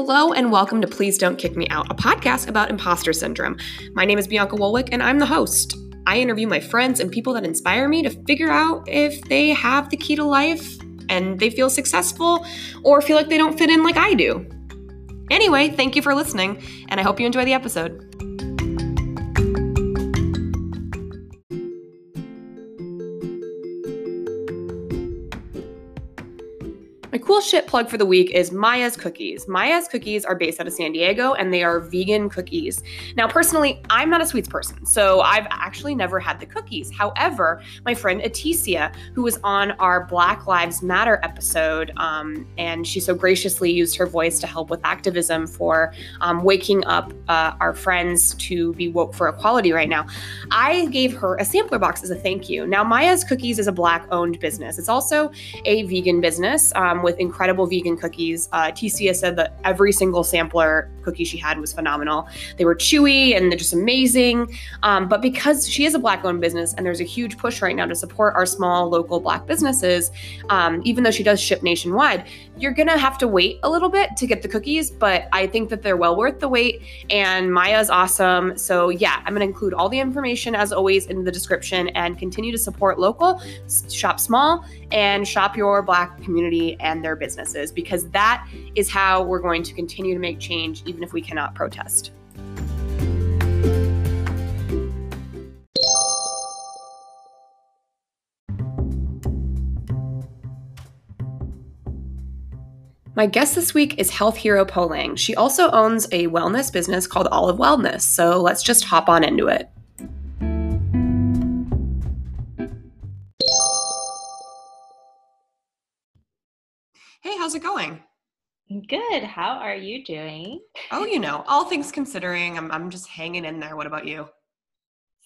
Hello and welcome to Please Don't Kick Me Out, a podcast about imposter syndrome. My name is Bianca Wolwick and I'm the host. I interview my friends and people that inspire me to figure out if they have the key to life and they feel successful or feel like they don't fit in like I do. Anyway, thank you for listening, and I hope you enjoy the episode. My cool shit plug for the week is Maya's Cookies. Maya's Cookies are based out of San Diego and they are vegan cookies. Now, personally, I'm not a sweets person, so I've actually never had the cookies. However, my friend Aticia, who was on our Black Lives Matter episode, um, and she so graciously used her voice to help with activism for um, waking up uh, our friends to be woke for equality right now, I gave her a sampler box as a thank you. Now, Maya's Cookies is a Black owned business, it's also a vegan business. Um, with incredible vegan cookies. Uh, Ticia said that every single sampler cookie she had was phenomenal. They were chewy and they're just amazing. Um, but because she is a Black owned business and there's a huge push right now to support our small local Black businesses, um, even though she does ship nationwide, you're going to have to wait a little bit to get the cookies. But I think that they're well worth the wait. And Maya's awesome. So, yeah, I'm going to include all the information as always in the description and continue to support local, shop small, and shop your Black community and their businesses because that is how we're going to continue to make change, even if we cannot protest. My guest this week is health hero Po Lang. She also owns a wellness business called Olive Wellness. So let's just hop on into it. It going? Good. How are you doing? Oh, you know, all things considering, I'm I'm just hanging in there. What about you?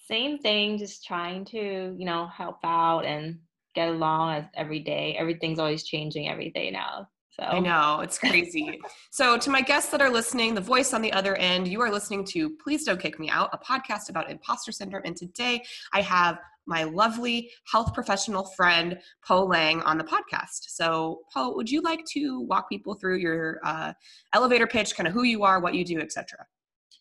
Same thing, just trying to, you know, help out and get along as every day. Everything's always changing every day now. So I know, it's crazy. so, to my guests that are listening, the voice on the other end, you are listening to Please Don't Kick Me Out, a podcast about imposter syndrome. And today I have my lovely health professional friend Po Lang on the podcast. So, Po, would you like to walk people through your uh, elevator pitch, kind of who you are, what you do, etc.?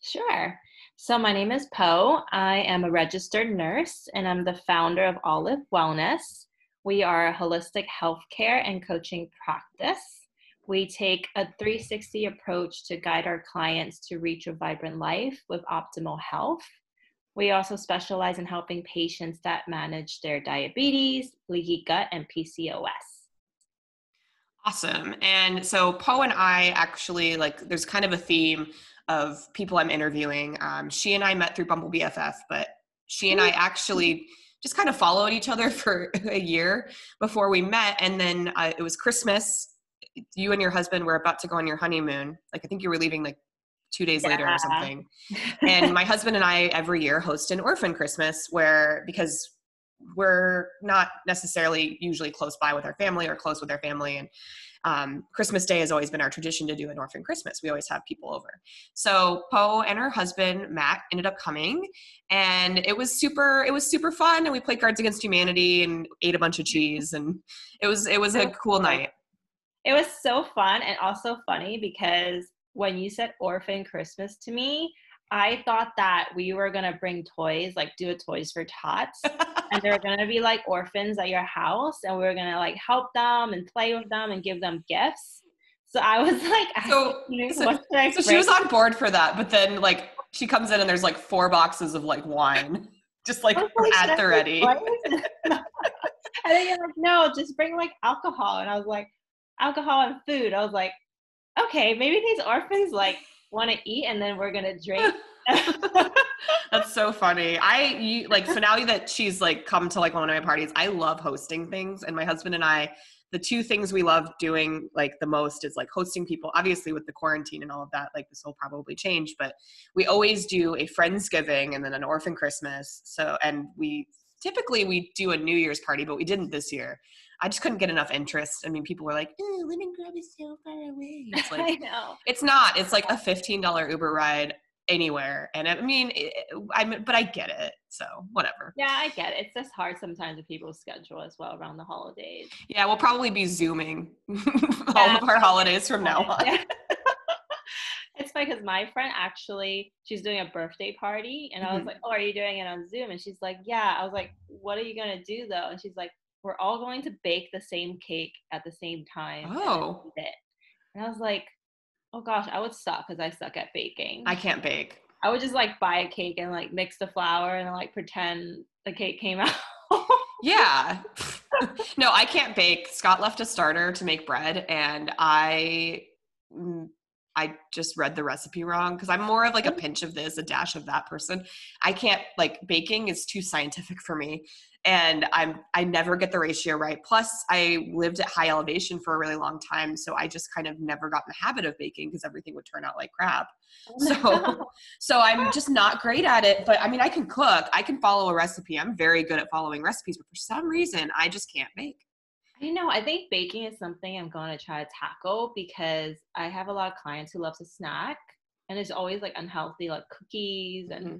Sure. So, my name is Po. I am a registered nurse and I'm the founder of Olive Wellness. We are a holistic healthcare and coaching practice. We take a 360 approach to guide our clients to reach a vibrant life with optimal health. We also specialize in helping patients that manage their diabetes, leaky gut, and PCOS. Awesome. And so Poe and I actually like there's kind of a theme of people I'm interviewing. Um, she and I met through Bumble BFF, but she and I actually just kind of followed each other for a year before we met. And then uh, it was Christmas. You and your husband were about to go on your honeymoon. Like I think you were leaving like two days yeah. later or something. and my husband and I every year host an orphan Christmas where because we're not necessarily usually close by with our family or close with our family and um, Christmas Day has always been our tradition to do an orphan Christmas. We always have people over. So Poe and her husband Matt ended up coming, and it was super. It was super fun, and we played Cards Against Humanity and ate a bunch of cheese, and it was it was a cool night. It was so fun and also funny because when you said orphan Christmas to me, I thought that we were gonna bring toys, like do a Toys for Tots, and they're gonna be like orphans at your house, and we are gonna like help them and play with them and give them gifts. So I was like, so, so, so she was on board for that, but then like she comes in and there's like four boxes of like wine, just like, like at the ready. and then you're like, no, just bring like alcohol, and I was like, alcohol and food. I was like, okay, maybe these orphans like want to eat and then we're gonna drink. That's so funny. I you, like so now that she's like come to like one of my parties, I love hosting things, and my husband and I, the two things we love doing like the most is like hosting people. Obviously, with the quarantine and all of that, like this will probably change, but we always do a friendsgiving and then an orphan Christmas. So and we typically we do a New Year's party, but we didn't this year. I just couldn't get enough interest. I mean, people were like, "Oh, Lemon Grove is so far away." It's like, I know. It's not. It's like a fifteen dollar Uber ride anywhere, and I mean, I but I get it. So whatever. Yeah, I get it. It's just hard sometimes with people's schedule as well around the holidays. Yeah, we'll probably be zooming all yeah. of our holidays from now on. Yeah. funny because my friend actually she's doing a birthday party and. I was mm-hmm. like, Oh, are you doing it on Zoom? And she's like, Yeah. I was like, What are you gonna do though? And she's like, We're all going to bake the same cake at the same time. Oh. And, and I was like, Oh gosh, I would suck because I suck at baking. I can't bake. I would just like buy a cake and like mix the flour and like pretend the cake came out. yeah. no, I can't bake. Scott left a starter to make bread and I mm, I just read the recipe wrong because I'm more of like a oh. pinch of this, a dash of that person. I can't like baking is too scientific for me and I'm I never get the ratio right. Plus I lived at high elevation for a really long time, so I just kind of never got in the habit of baking because everything would turn out like crap. Oh, so so I'm just not great at it, but I mean I can cook. I can follow a recipe. I'm very good at following recipes, but for some reason I just can't bake. I know. I think baking is something I'm going to try to tackle because I have a lot of clients who love to snack and it's always like unhealthy, like cookies and mm-hmm.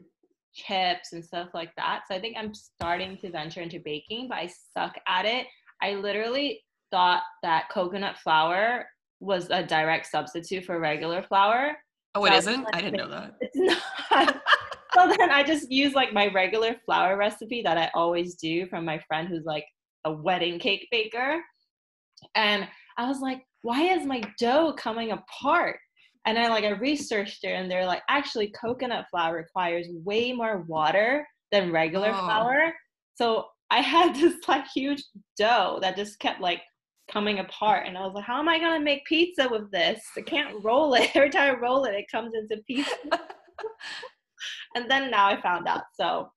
chips and stuff like that. So I think I'm starting to venture into baking, but I suck at it. I literally thought that coconut flour was a direct substitute for regular flour. Oh, it so not I didn't know that. It's not. so then I just use like my regular flour recipe that I always do from my friend who's like a wedding cake baker. And I was like, why is my dough coming apart? And I like I researched it and they're like, actually coconut flour requires way more water than regular oh. flour. So I had this like huge dough that just kept like coming apart. And I was like, how am I gonna make pizza with this? I can't roll it. Every time I roll it, it comes into pieces. and then now I found out. So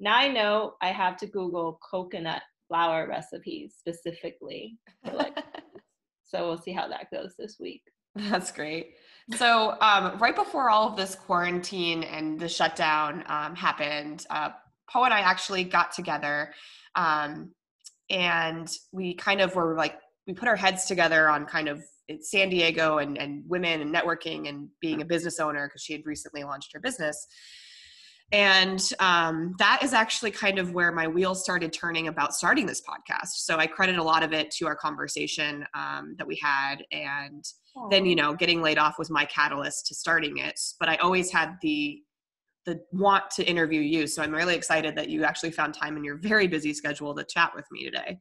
now I know I have to Google coconut flour recipes specifically. Like, so we'll see how that goes this week. That's great. So, um, right before all of this quarantine and the shutdown um, happened, uh, Poe and I actually got together um, and we kind of were like, we put our heads together on kind of San Diego and, and women and networking and being a business owner because she had recently launched her business and um, that is actually kind of where my wheels started turning about starting this podcast so i credit a lot of it to our conversation um, that we had and Aww. then you know getting laid off was my catalyst to starting it but i always had the the want to interview you so i'm really excited that you actually found time in your very busy schedule to chat with me today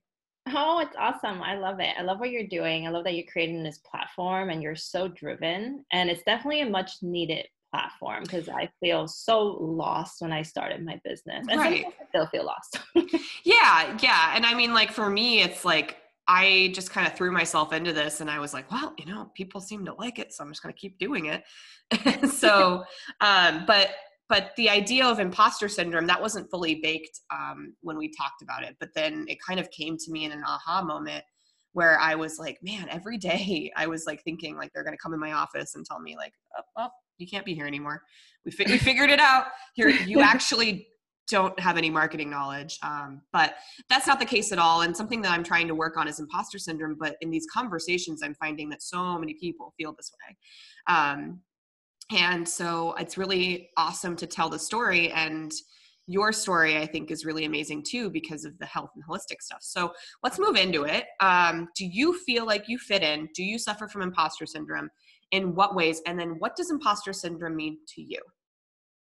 Oh, it's awesome. I love it. I love what you're doing. I love that you're creating this platform and you're so driven. And it's definitely a much needed platform because I feel so lost when I started my business. And right. I still feel lost. yeah, yeah. And I mean, like for me, it's like I just kind of threw myself into this and I was like, well, you know, people seem to like it, so I'm just gonna keep doing it. so um, but but the idea of imposter syndrome that wasn't fully baked um, when we talked about it but then it kind of came to me in an aha moment where i was like man every day i was like thinking like they're going to come in my office and tell me like oh, well you can't be here anymore. We, fi- we figured it out. Here, you actually don't have any marketing knowledge. Um, but that's not the case at all. And something that I'm trying to work on is imposter syndrome. But in these conversations, I'm finding that so many people feel this way. Um, and so it's really awesome to tell the story. And your story, I think, is really amazing too because of the health and holistic stuff. So let's move into it. Um, do you feel like you fit in? Do you suffer from imposter syndrome? In what ways and then what does imposter syndrome mean to you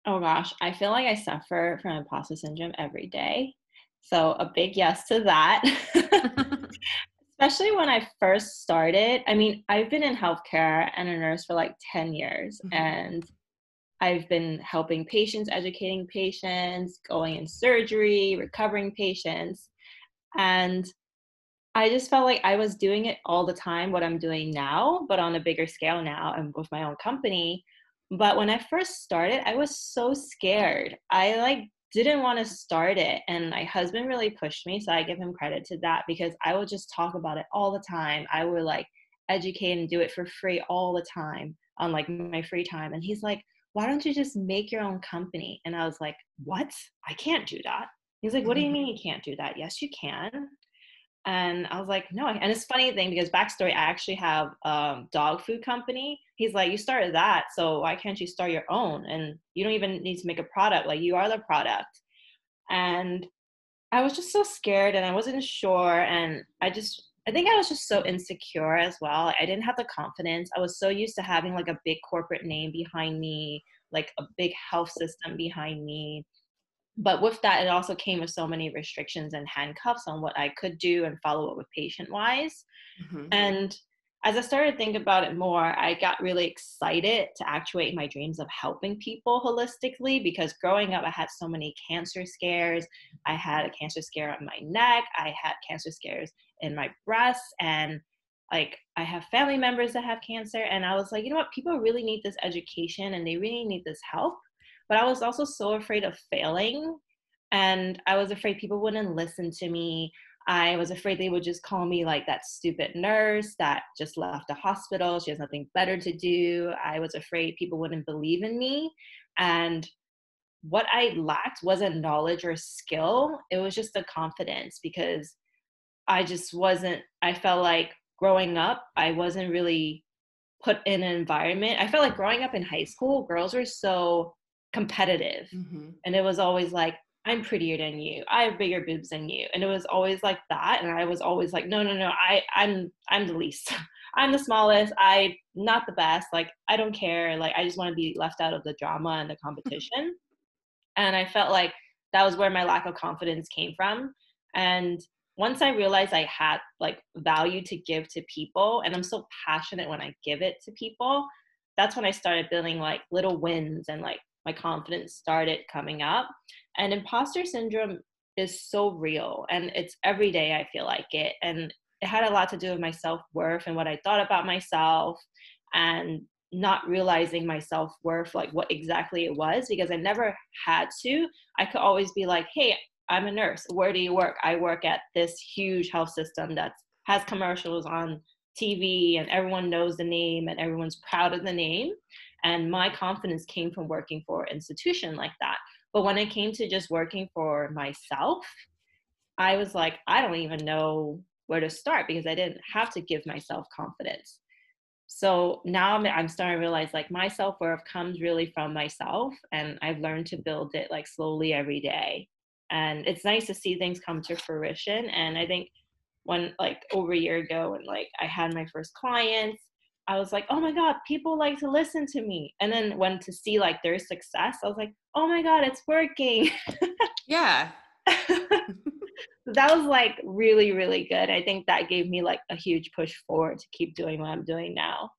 oh gosh i feel like i suffer from imposter syndrome every day so a big yes to that especially when i first started i mean i've been in healthcare and a nurse for like 10 years mm-hmm. and I've been helping patients, educating patients, going in surgery, recovering patients. And I just felt like I was doing it all the time, what I'm doing now, but on a bigger scale now and with my own company. But when I first started, I was so scared. I like didn't want to start it. And my husband really pushed me. So I give him credit to that because I would just talk about it all the time. I would like educate and do it for free all the time on like my free time. And he's like, why don't you just make your own company? And I was like, what? I can't do that. He's like, what do you mm-hmm. mean you can't do that? Yes, you can. And I was like, no. And it's funny thing because backstory, I actually have a dog food company. He's like, you started that, so why can't you start your own? And you don't even need to make a product. Like you are the product. And I was just so scared and I wasn't sure. And I just I think I was just so insecure as well. I didn't have the confidence. I was so used to having like a big corporate name behind me, like a big health system behind me. But with that, it also came with so many restrictions and handcuffs on what I could do and follow up with patient wise. Mm-hmm. And as I started to think about it more, I got really excited to actuate my dreams of helping people holistically because growing up, I had so many cancer scares. I had a cancer scare on my neck, I had cancer scares in my breasts, and like I have family members that have cancer. And I was like, you know what? People really need this education and they really need this help. But I was also so afraid of failing. And I was afraid people wouldn't listen to me. I was afraid they would just call me like that stupid nurse that just left the hospital. She has nothing better to do. I was afraid people wouldn't believe in me. And what I lacked wasn't knowledge or skill, it was just the confidence because I just wasn't, I felt like growing up, I wasn't really put in an environment. I felt like growing up in high school, girls were so competitive. Mm-hmm. And it was always like, I'm prettier than you. I have bigger boobs than you. And it was always like that. And I was always like, no, no, no, I, I'm I'm the least. I'm the smallest. I not the best. Like I don't care. Like I just want to be left out of the drama and the competition. and I felt like that was where my lack of confidence came from. And once I realized I had like value to give to people, and I'm so passionate when I give it to people, that's when I started building like little wins and like my confidence started coming up. And imposter syndrome is so real and it's every day I feel like it. And it had a lot to do with my self worth and what I thought about myself and not realizing my self worth, like what exactly it was, because I never had to. I could always be like, hey, I'm a nurse. Where do you work? I work at this huge health system that has commercials on TV and everyone knows the name and everyone's proud of the name. And my confidence came from working for an institution like that. But when it came to just working for myself, I was like, I don't even know where to start because I didn't have to give myself confidence. So now I'm, I'm starting to realize like my self worth comes really from myself, and I've learned to build it like slowly every day. And it's nice to see things come to fruition. And I think when like over a year ago, and like I had my first clients, I was like, oh my God, people like to listen to me. And then when to see like their success, I was like, oh my God, it's working. Yeah. that was like really, really good. I think that gave me like a huge push forward to keep doing what I'm doing now.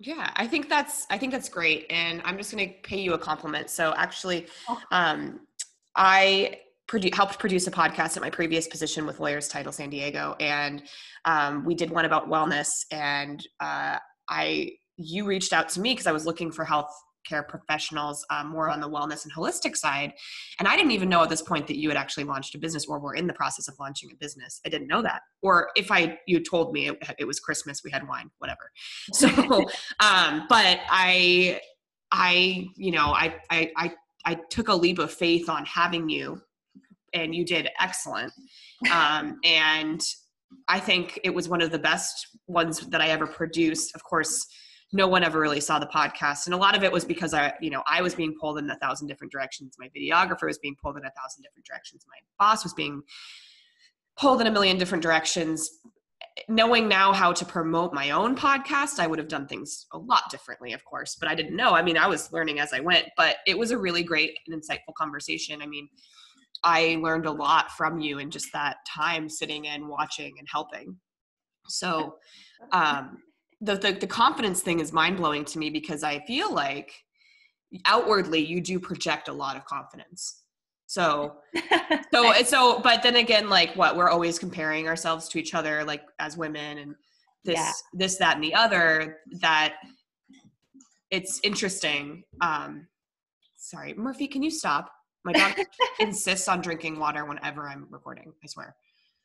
Yeah, I think that's I think that's great. And I'm just gonna pay you a compliment. So actually, oh. um, I produ- helped produce a podcast at my previous position with Lawyers Title San Diego, and um, we did one about wellness. And uh, I you reached out to me because I was looking for health care professionals um, more on the wellness and holistic side and i didn't even know at this point that you had actually launched a business or were in the process of launching a business. I didn't know that. Or if i you told me it, it was christmas we had wine whatever. So um but i i you know I, I i i took a leap of faith on having you and you did excellent. Um and I think it was one of the best ones that I ever produced. Of course, no one ever really saw the podcast, and a lot of it was because I, you know, I was being pulled in a thousand different directions. My videographer was being pulled in a thousand different directions. My boss was being pulled in a million different directions. Knowing now how to promote my own podcast, I would have done things a lot differently, of course, but I didn't know. I mean, I was learning as I went, but it was a really great and insightful conversation. I mean, I learned a lot from you in just that time sitting and watching and helping. So um, the, the, the confidence thing is mind blowing to me because I feel like outwardly you do project a lot of confidence. So, so, so, but then again, like what we're always comparing ourselves to each other, like as women and this, yeah. this, that, and the other that it's interesting. Um, sorry, Murphy, can you stop? My dog insists on drinking water whenever I'm recording. I swear.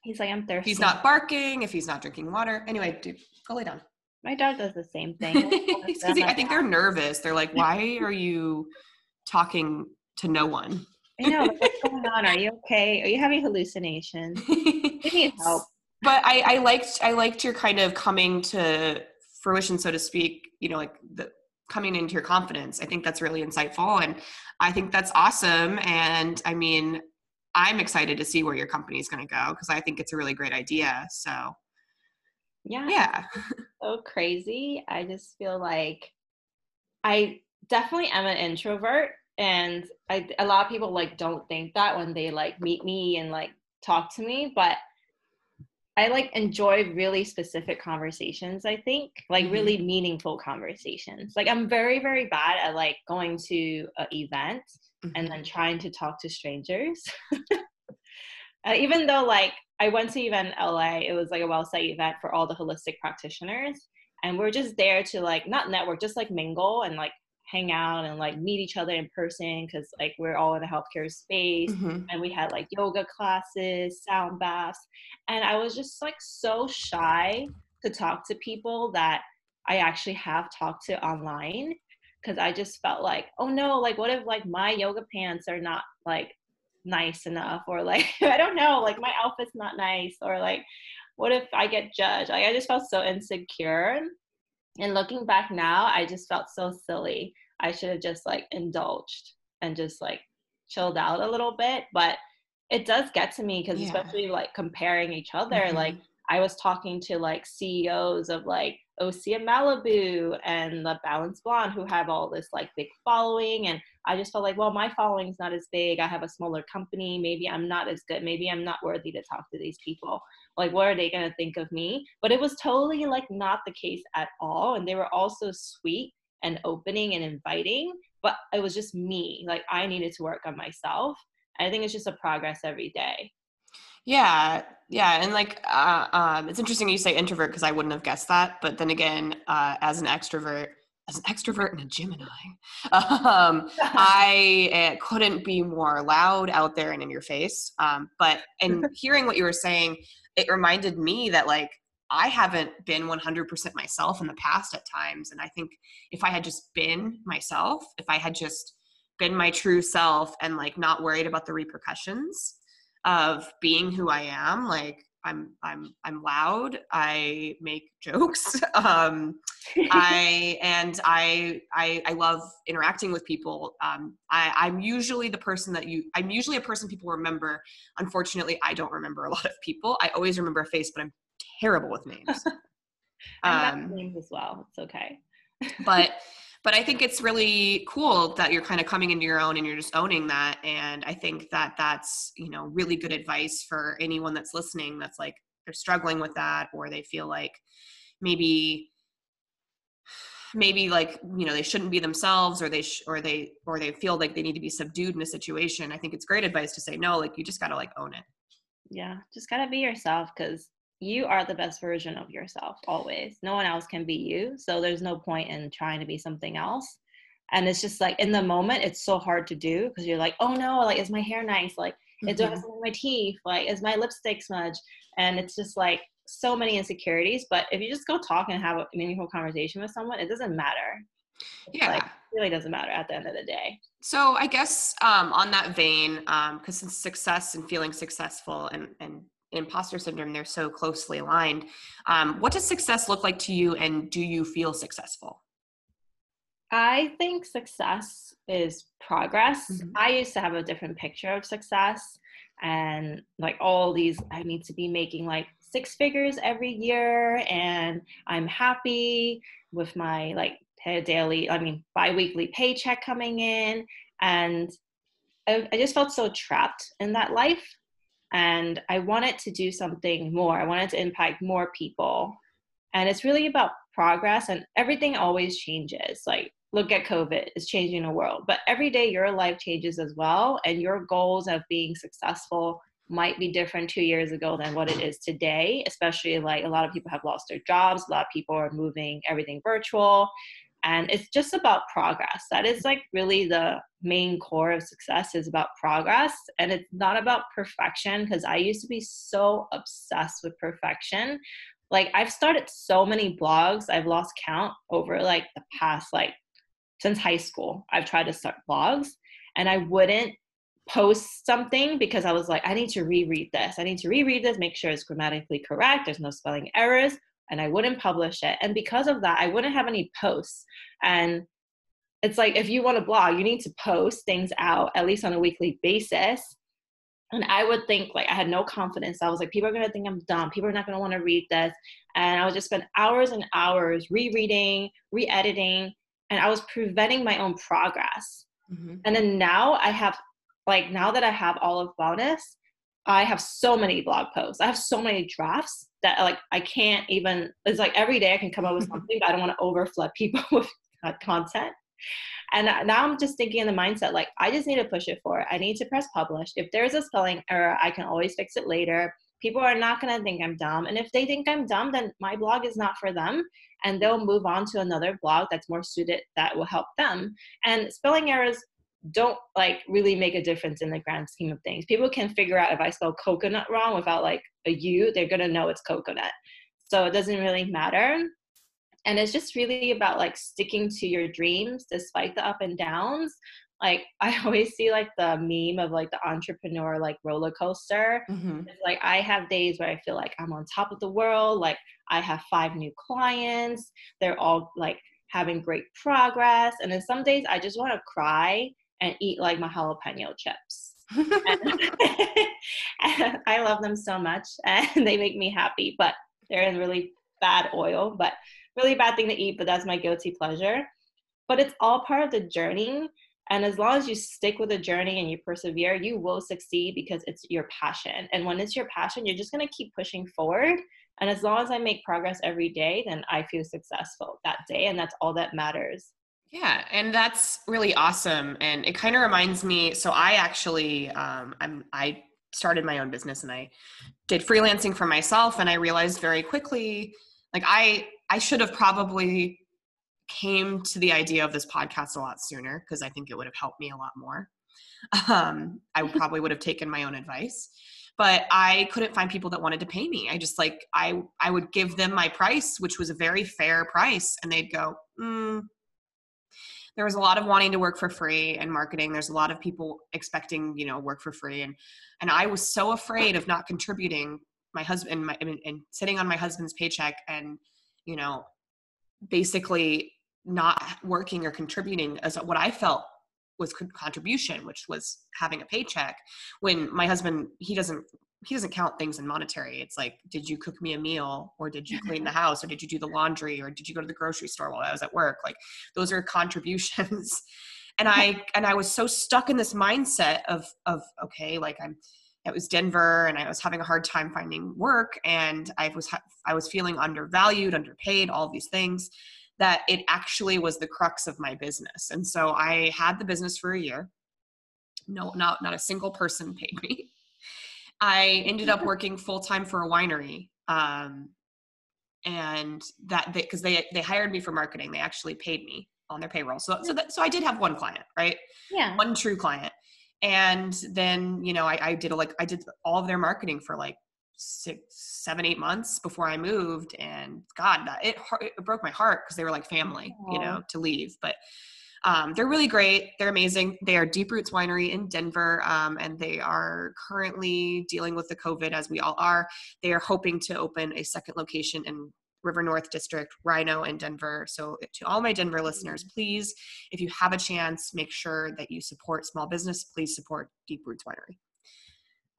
He's like, I'm thirsty. He's not barking if he's not drinking water. Anyway, dude, go lay down. My dog does the same thing. I think they're nervous. They're like, why are you talking to no one? I know. What's going on? Are you okay? Are you having hallucinations? you need help. But I, I liked I liked your kind of coming to fruition, so to speak. You know, like the coming into your confidence. I think that's really insightful. And I think that's awesome. And I mean, I'm excited to see where your company is going to go because I think it's a really great idea. So, Yeah. Yeah. so crazy. I just feel like I definitely am an introvert and I a lot of people like don't think that when they like meet me and like talk to me, but I like enjoy really specific conversations, I think, like mm-hmm. really meaningful conversations. Like I'm very very bad at like going to an event mm-hmm. and then trying to talk to strangers. uh, even though like I went to event in LA, it was like a WellSite event for all the holistic practitioners and we're just there to like not network, just like mingle and like hang out and like meet each other in person because like we're all in a healthcare space mm-hmm. and we had like yoga classes sound baths and i was just like so shy to talk to people that i actually have talked to online because i just felt like oh no like what if like my yoga pants are not like nice enough or like i don't know like my outfit's not nice or like what if i get judged like i just felt so insecure and looking back now i just felt so silly i should have just like indulged and just like chilled out a little bit but it does get to me because yeah. especially like comparing each other mm-hmm. like i was talking to like ceos of like Osea Malibu and the Balanced Blonde who have all this like big following. And I just felt like, well, my following's not as big. I have a smaller company. Maybe I'm not as good. Maybe I'm not worthy to talk to these people. Like, what are they going to think of me? But it was totally like not the case at all. And they were also sweet and opening and inviting. But it was just me. Like, I needed to work on myself. I think it's just a progress every day. Yeah, yeah, and like uh, um, it's interesting you say introvert because I wouldn't have guessed that, but then again, uh, as an extrovert, as an extrovert and a Gemini, um, I uh, couldn't be more loud out there and in your face. Um, but and hearing what you were saying, it reminded me that like I haven't been 100% myself in the past at times, and I think if I had just been myself, if I had just been my true self and like not worried about the repercussions of being who I am. Like I'm I'm I'm loud. I make jokes. um, I and I, I I love interacting with people. Um, I, I'm usually the person that you. I'm usually a person people remember. Unfortunately, I don't remember a lot of people. I always remember a face, but I'm terrible with names. um, names as well. It's okay. but but I think it's really cool that you're kind of coming into your own and you're just owning that. And I think that that's, you know, really good advice for anyone that's listening that's like they're struggling with that or they feel like maybe maybe like you know they shouldn't be themselves or they sh- or they or they feel like they need to be subdued in a situation i think it's great advice to say no like you just got to like own it yeah just got to be yourself because you are the best version of yourself always. No one else can be you. So there's no point in trying to be something else. And it's just like in the moment, it's so hard to do because you're like, oh no, like, is my hair nice? Like, mm-hmm. do I have something in my teeth? Like, is my lipstick smudge? And it's just like so many insecurities. But if you just go talk and have a meaningful conversation with someone, it doesn't matter. Yeah. Like, really doesn't matter at the end of the day. So I guess um, on that vein, because um, success and feeling successful and, and imposter syndrome they're so closely aligned. Um, what does success look like to you and do you feel successful? I think success is progress. Mm-hmm. i used to have a different picture of success and like all these i need to be making like six figures every year and i'm happy with my like daily i mean biweekly paycheck coming in and I, I just felt so trapped in that life and I wanted to do something more. I wanted to impact more people. And it's really about progress, and everything always changes. Like, look at COVID, it's changing the world. But every day your life changes as well, and your goals of being successful might be different two years ago than what it is today, especially like a lot of people have lost their jobs, a lot of people are moving everything virtual and it's just about progress. That is like really the main core of success is about progress. And it's not about perfection because i used to be so obsessed with perfection. Like i've started so many blogs. I've lost count over like the past like since high school i've tried to start blogs. And i wouldn't post something because i was like i need to reread this. I need to reread this make sure it's grammatically correct there's no spelling errors and I wouldn't publish it. And because of that, I wouldn't have any posts. And it's like if you want to blog, you need to post things out at least on a weekly basis. and I would think like I had no confidence. I was like, people are gonna think I'm dumb. People are not gonna want to read this. And I would just spend hours and hours rereading, re-editing, and I was preventing my own progress. Mm-hmm. And then now I have like now that I have Olive Wellness, I have so many blog posts. I have so many drafts that like I can't even. It's like every day I can come up with something, but I don't want to overflood people with content. And now I'm just thinking in the mindset like I just need to push it forward. I need to press publish. If there's a spelling error, I can always fix it later. People are not going to think I'm dumb. And if they think I'm dumb, then my blog is not for them. And they'll move on to another blog that's more suited that will help them. And spelling errors don't like really make a difference in the grand scheme of things. People can figure out if I spell coconut wrong without like a U, they're to know it's coconut. So it doesn't really matter and it's just really about like sticking to your dreams despite the up and downs like i always see like the meme of like the entrepreneur like roller coaster mm-hmm. it's like i have days where i feel like i'm on top of the world like i have five new clients they're all like having great progress and then some days i just want to cry and eat like my jalapeno chips i love them so much and they make me happy but they're in really bad oil but really bad thing to eat, but that's my guilty pleasure. But it's all part of the journey. And as long as you stick with the journey and you persevere, you will succeed because it's your passion. And when it's your passion, you're just going to keep pushing forward. And as long as I make progress every day, then I feel successful that day. And that's all that matters. Yeah, and that's really awesome. And it kind of reminds me. So I actually, um, I'm I started my own business and I did freelancing for myself, and I realized very quickly, like I I should have probably came to the idea of this podcast a lot sooner because I think it would have helped me a lot more. Um, I probably would have taken my own advice, but I couldn't find people that wanted to pay me. I just like I I would give them my price, which was a very fair price, and they'd go, mm. There was a lot of wanting to work for free and marketing. There's a lot of people expecting, you know, work for free, and and I was so afraid of not contributing. My husband, my, and sitting on my husband's paycheck and you know, basically not working or contributing as what I felt was contribution, which was having a paycheck. When my husband, he doesn't he doesn't count things in monetary. It's like, did you cook me a meal or did you clean the house or did you do the laundry or did you go to the grocery store while I was at work? Like those are contributions. and I and I was so stuck in this mindset of of okay, like I'm it was Denver and I was having a hard time finding work and I was I was feeling undervalued, underpaid, all these things that it actually was the crux of my business. And so I had the business for a year. No, not not a single person paid me. I ended up working full time for a winery. Um, and that because they, they, they hired me for marketing, they actually paid me on their payroll. So so that, so I did have one client, right? Yeah, one true client and then you know I, I did like I did all of their marketing for like six, seven, eight months before I moved, and God, that it, it broke my heart because they were like family, Aww. you know, to leave. But um, they're really great. They're amazing. They are Deep Roots Winery in Denver, um, and they are currently dealing with the COVID as we all are. They are hoping to open a second location in River North District, RiNo, and Denver. So, to all my Denver listeners, mm-hmm. please, if you have a chance, make sure that you support small business. Please support Deep Roots Winery.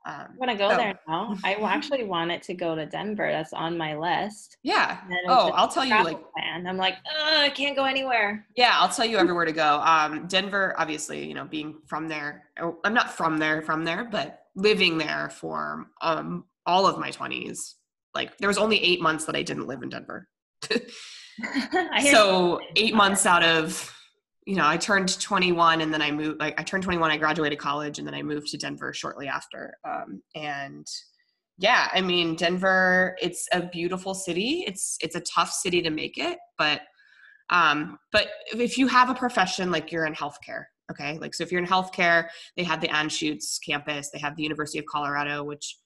Um, I'm gonna go so. there now. I actually wanted to go to Denver. That's on my list. Yeah. Oh, I'll tell you like plan. I'm like, I can't go anywhere. Yeah, I'll tell you everywhere to go. Um, Denver, obviously, you know, being from there. Oh, I'm not from there, from there, but living there for um all of my 20s like there was only eight months that I didn't live in Denver. so eight months out of you know, I turned 21 and then I moved, like I turned 21, I graduated college and then I moved to Denver shortly after. Um, and yeah, I mean, Denver, it's a beautiful city. It's, it's a tough city to make it, but, um, but if you have a profession, like you're in healthcare, okay. Like, so if you're in healthcare, they have the Anschutz campus, they have the University of Colorado, which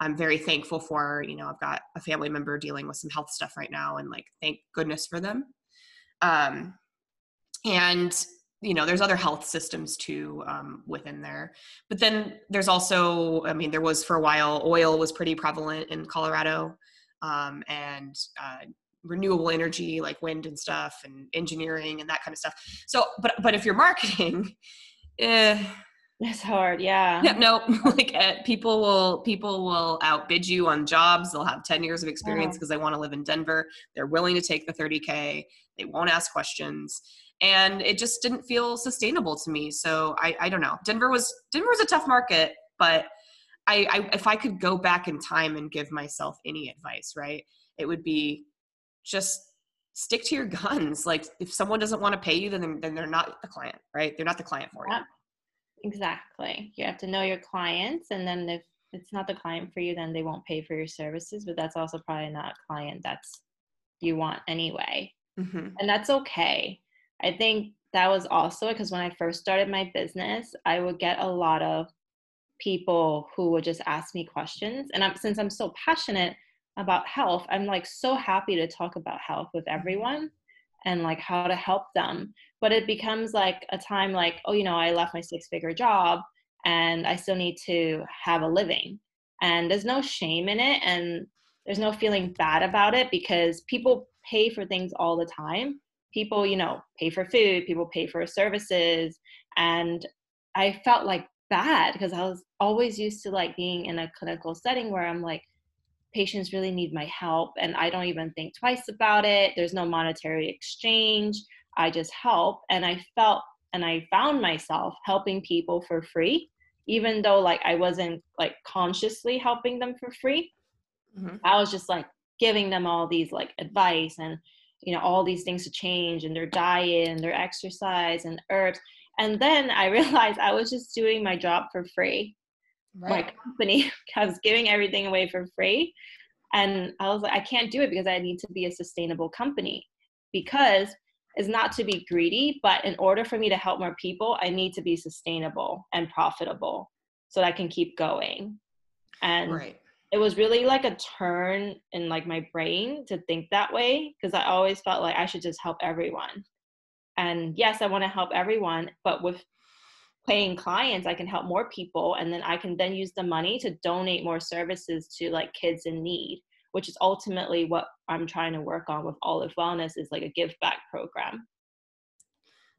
I'm very thankful for. You know, I've got a family member dealing with some health stuff right now, and like, thank goodness for them. Um, and you know, there's other health systems too um, within there. But then there's also, I mean, there was for a while, oil was pretty prevalent in Colorado, um, and uh, renewable energy like wind and stuff, and engineering and that kind of stuff. So, but but if you're marketing, eh, It's hard, yeah. Yeah, no, like uh, people will people will outbid you on jobs. They'll have ten years of experience because they want to live in Denver. They're willing to take the thirty k. They won't ask questions, and it just didn't feel sustainable to me. So I, I don't know. Denver was Denver was a tough market, but I, I if I could go back in time and give myself any advice, right, it would be just stick to your guns. Like if someone doesn't want to pay you, then then they're not the client, right? They're not the client for you. Exactly. You have to know your clients, and then if it's not the client for you, then they won't pay for your services. But that's also probably not a client that's you want anyway, Mm-hmm. and that's okay. I think that was also because when I first started my business, I would get a lot of people who would just ask me questions, and I'm since I'm so passionate about health, I'm like so happy to talk about health with mm-hmm. everyone and like how to help them but it becomes like a time like oh you know i left my six figure job and i still need to have a living and there's no shame in it and there's no feeling bad about it because people pay for things all the time people you know pay for food people pay for services. And i felt like bad because i was always used to like being in a clinical setting where i'm like patients really need my help and i don't even think twice about it. There's no monetary exchange. I just help. And i felt and i found myself helping people for free even though like i wasn't like consciously helping them for free. Mhm. i was just like giving them all these like advice and you know all these things to change and their diet and their exercise and herbs and then i realized i was just doing my job for free my company I was giving everything away for free. And I was like, I can't do it because I need to be a sustainable company. Because it's not to be greedy, but in order for me to help more people, I need to be sustainable and profitable so that I can keep going. And Right. It was really like a turn in like my brain to think that way because I always felt like I should just help everyone. And yes, I want to help everyone, but with paying clients, I can help more people and then I can then use the money to donate more services to like kids in need, which is ultimately what I'm trying to work on with Olive Wellness is like a give back program.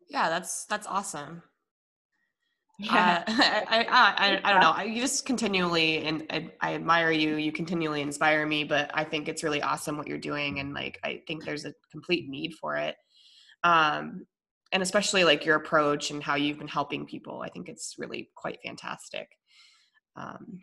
Yeah, that's that's awesome. Yeah. Uh, I, I, I, I don't know. I, you just continually, and I, I admire you. You continually inspire me. But I think it's really awesome what you're doing, and like I think there's a complete need for it. Um, and especially like your approach and how you've been helping people. I think it's really quite fantastic. Um,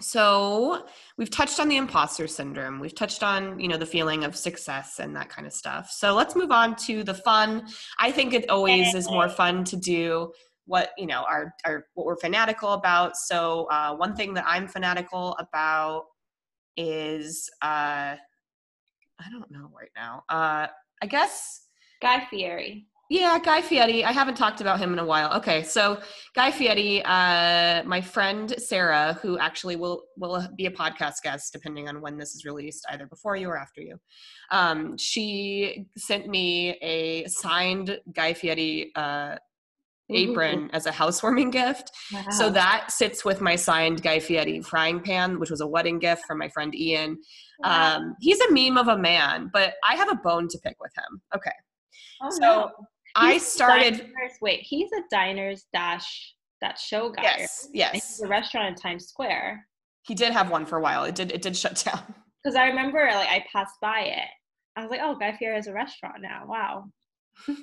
so we've touched on the imposter syndrome. We've touched on you know the feeling of success and that kind of stuff. So let's move on to the fun. I think it always is more fun to do what you know our, our what we're fanatical about. So uh, one thing that i'm fanatical about is uh i don't know right now. Uh i guess Guy Fieri. yeah guy fieri. I haven't talked about him in a while. Okay so guy fieri uh my friend sarah who actually will will be a podcast guest depending on when this is released either before you or after you. Um she sent me a signed guy fieri uh apron as a housewarming gift. So that sits with my signed Guy Fieri frying pan, which was a wedding gift from my friend Ian. Wow. Um, he's a meme of a man, but I have a bone to pick with him. Okay. Oh, so no. I started. Diners- wait, he's a diners dash that show guy. Yes, And yes. He's a restaurant in Times Square. He did have one for a while. It did. It did shut down. Because I remember like I passed by it. I was like, oh, Guy Fieri has a restaurant now. Wow.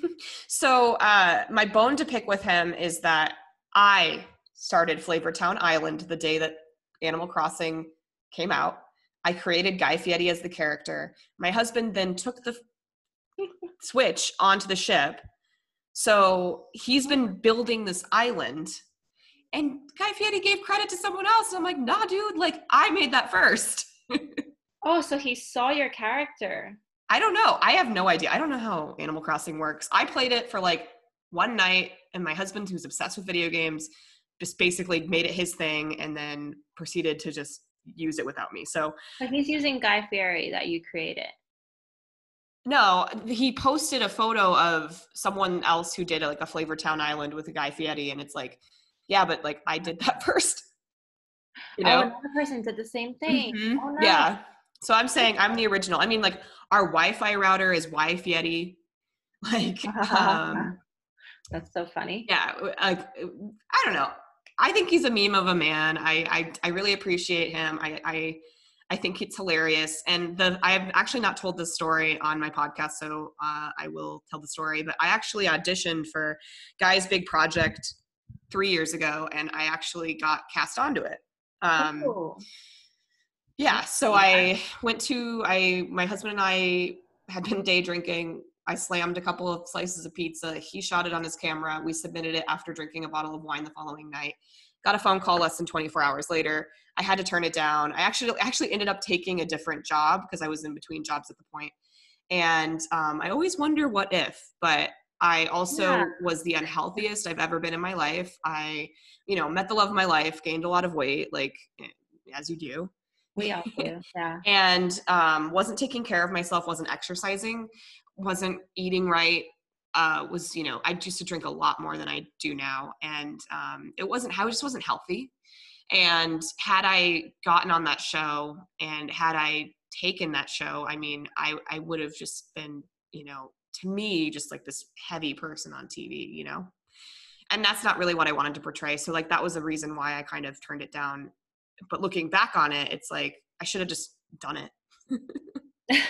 So uh, my bone to pick with him is that I started Flavortown Island the day that Animal Crossing came out. I created Guy Fieri as the character. My husband then took the switch onto the ship. So he's been building this island. And Guy Fieri gave credit to someone else. And I'm like, nah, dude, like I made that first. Oh, so he saw your character. I don't know. I have no idea. I don't know how Animal Crossing works. I played it for like one night, and my husband, who's obsessed with video games, just basically made it his thing and then proceeded to just use it without me. So, But he's using Guy Fieri that you created. no, he posted a photo of someone else who did like a Flavor Town Island with a Guy Fieri, and it's like, yeah, but like I did that first. You Oh, know? another person did the same thing. Mhm. Oh, no. Yeah. So I'm saying I'm the original. I mean, like our Wi-Fi router is Wi Yeti. Like, um, That's so funny. Yeah, like I don't know. I think he's a meme of a man. I I, I really appreciate him. I, I I think it's hilarious. And the I've actually not told this story on my podcast, so uh, I will tell the story. But I actually auditioned for Guy's Big Project three years ago, and I actually got cast onto it. Um, oh. Yeah, so I went to I my husband and I had been day drinking. I slammed a couple of slices of pizza. He shot it on his camera. We submitted it after drinking a bottle of wine the following night. Got a phone call less than 24 hours later. I had to turn it down. I actually actually ended up taking a different job because I was in between jobs at the point. And um, I always wonder what if, but I also yeah. was the unhealthiest I've ever been in my life. I, you know, met the love of my life, gained a lot of weight, like eh, as you do. We all do, yeah. and um, wasn't taking care of myself, wasn't exercising, wasn't eating right. Uh, was you know I used to drink a lot more than I do now, and um, it wasn't. I just wasn't healthy. And had I gotten on that show and had I taken that show, I mean, I I would have just been you know to me just like this heavy person on TV, you know. And that's not really what I wanted to portray. So like that was a reason why I kind of turned it down. But looking back on it, it's like I should have just done it.